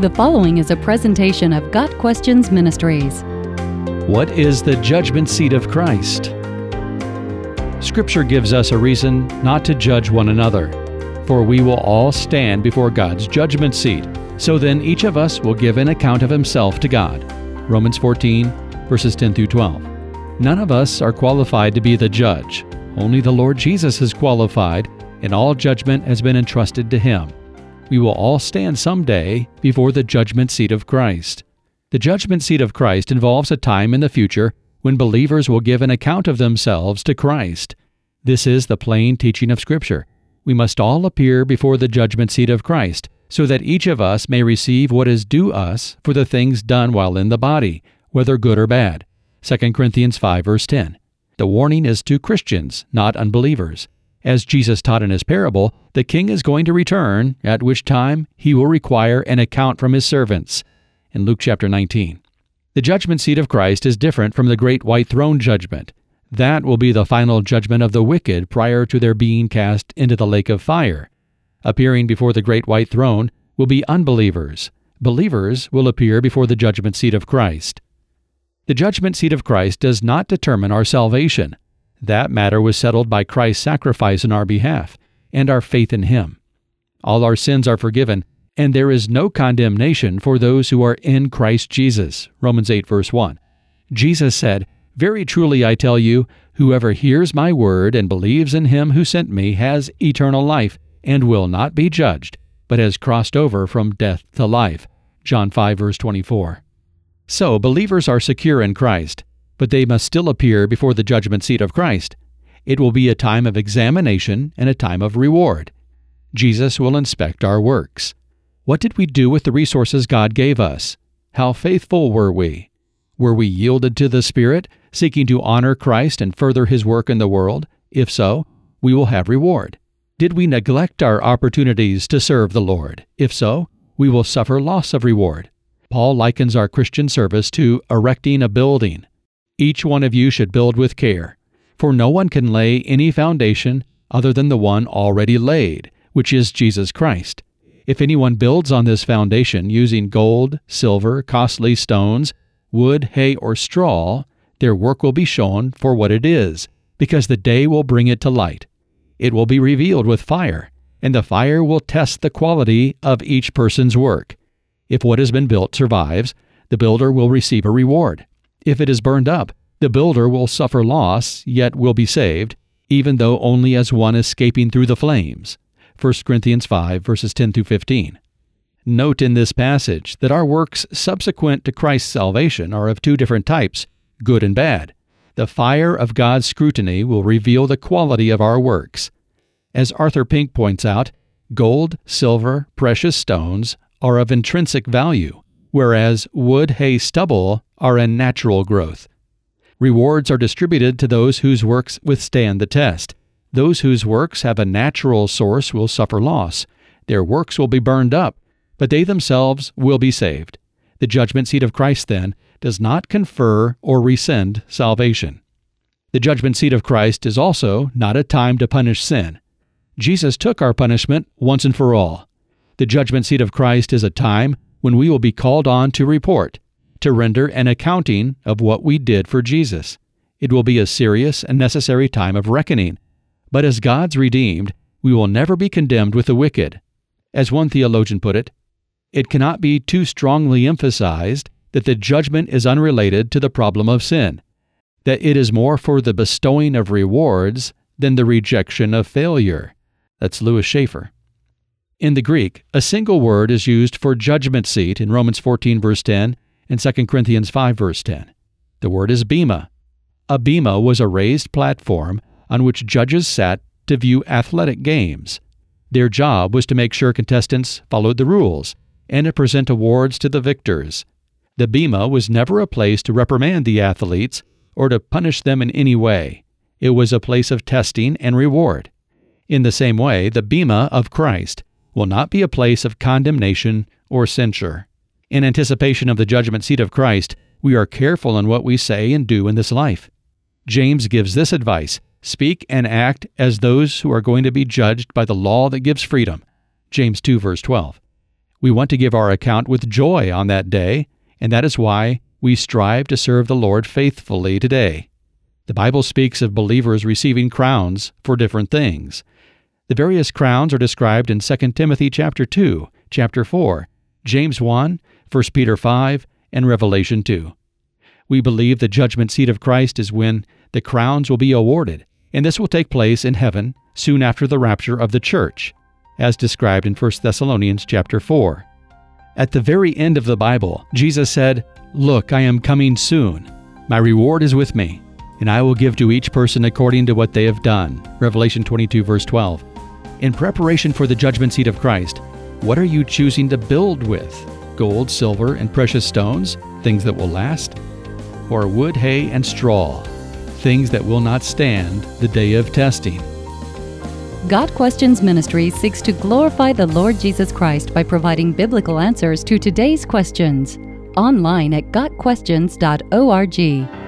The following is a presentation of Got Questions Ministries. What is the judgment seat of Christ? Scripture gives us a reason not to judge one another, for we will all stand before God's judgment seat. So then each of us will give an account of himself to God. Romans 14, verses 10 through 12. None of us are qualified to be the judge. Only the Lord Jesus is qualified, and all judgment has been entrusted to him we will all stand someday before the judgment seat of Christ. The judgment seat of Christ involves a time in the future when believers will give an account of themselves to Christ. This is the plain teaching of Scripture. We must all appear before the judgment seat of Christ, so that each of us may receive what is due us for the things done while in the body, whether good or bad. 2 Corinthians 5 verse 10. The warning is to Christians, not unbelievers. As Jesus taught in his parable, the king is going to return, at which time he will require an account from his servants. In Luke chapter 19. The judgment seat of Christ is different from the great white throne judgment. That will be the final judgment of the wicked prior to their being cast into the lake of fire. Appearing before the great white throne will be unbelievers. Believers will appear before the judgment seat of Christ. The judgment seat of Christ does not determine our salvation. That matter was settled by Christ's sacrifice in our behalf and our faith in Him. All our sins are forgiven, and there is no condemnation for those who are in Christ Jesus. Romans 8, verse 1. Jesus said, Very truly I tell you, whoever hears my word and believes in him who sent me has eternal life, and will not be judged, but has crossed over from death to life. John 5, verse 24. So, believers are secure in Christ but they must still appear before the judgment seat of Christ. It will be a time of examination and a time of reward. Jesus will inspect our works. What did we do with the resources God gave us? How faithful were we? Were we yielded to the Spirit, seeking to honor Christ and further His work in the world? If so, we will have reward. Did we neglect our opportunities to serve the Lord? If so, we will suffer loss of reward. Paul likens our Christian service to erecting a building. Each one of you should build with care, for no one can lay any foundation other than the one already laid, which is Jesus Christ. If anyone builds on this foundation using gold, silver, costly stones, wood, hay, or straw, their work will be shown for what it is, because the day will bring it to light. It will be revealed with fire, and the fire will test the quality of each person's work. If what has been built survives, the builder will receive a reward. If it is burned up, the builder will suffer loss, yet will be saved, even though only as one escaping through the flames. 1 Corinthians 5, verses 10 through 15. Note in this passage that our works subsequent to Christ's salvation are of two different types good and bad. The fire of God's scrutiny will reveal the quality of our works. As Arthur Pink points out, gold, silver, precious stones are of intrinsic value, whereas wood, hay, stubble are a natural growth. Rewards are distributed to those whose works withstand the test. Those whose works have a natural source will suffer loss. Their works will be burned up, but they themselves will be saved. The judgment seat of Christ, then, does not confer or rescind salvation. The judgment seat of Christ is also not a time to punish sin. Jesus took our punishment once and for all. The judgment seat of Christ is a time when we will be called on to report to render an accounting of what we did for Jesus. It will be a serious and necessary time of reckoning. But as God's redeemed, we will never be condemned with the wicked. As one theologian put it, it cannot be too strongly emphasized that the judgment is unrelated to the problem of sin, that it is more for the bestowing of rewards than the rejection of failure. That's Lewis Chafer. In the Greek, a single word is used for judgment seat in Romans 14, verse 10, and 2 Corinthians 5, verse 10. The word is bema. A bema was a raised platform on which judges sat to view athletic games. Their job was to make sure contestants followed the rules and to present awards to the victors. The bema was never a place to reprimand the athletes or to punish them in any way. It was a place of testing and reward. In the same way, the bema of Christ will not be a place of condemnation or censure. In anticipation of the judgment seat of Christ, we are careful in what we say and do in this life. James gives this advice Speak and act as those who are going to be judged by the law that gives freedom. James 2, verse 12. We want to give our account with joy on that day, and that is why we strive to serve the Lord faithfully today. The Bible speaks of believers receiving crowns for different things. The various crowns are described in 2 Timothy chapter 2, chapter 4, James 1, 1 Peter 5, and Revelation 2. We believe the judgment seat of Christ is when the crowns will be awarded, and this will take place in heaven soon after the rapture of the church, as described in 1 Thessalonians chapter 4. At the very end of the Bible, Jesus said, Look, I am coming soon. My reward is with me, and I will give to each person according to what they have done. Revelation 22, verse 12. In preparation for the judgment seat of Christ, what are you choosing to build with? Gold, silver, and precious stones, things that will last? Or wood, hay, and straw, things that will not stand the day of testing? Got Questions Ministry seeks to glorify the Lord Jesus Christ by providing biblical answers to today's questions. Online at GotQuestions.org.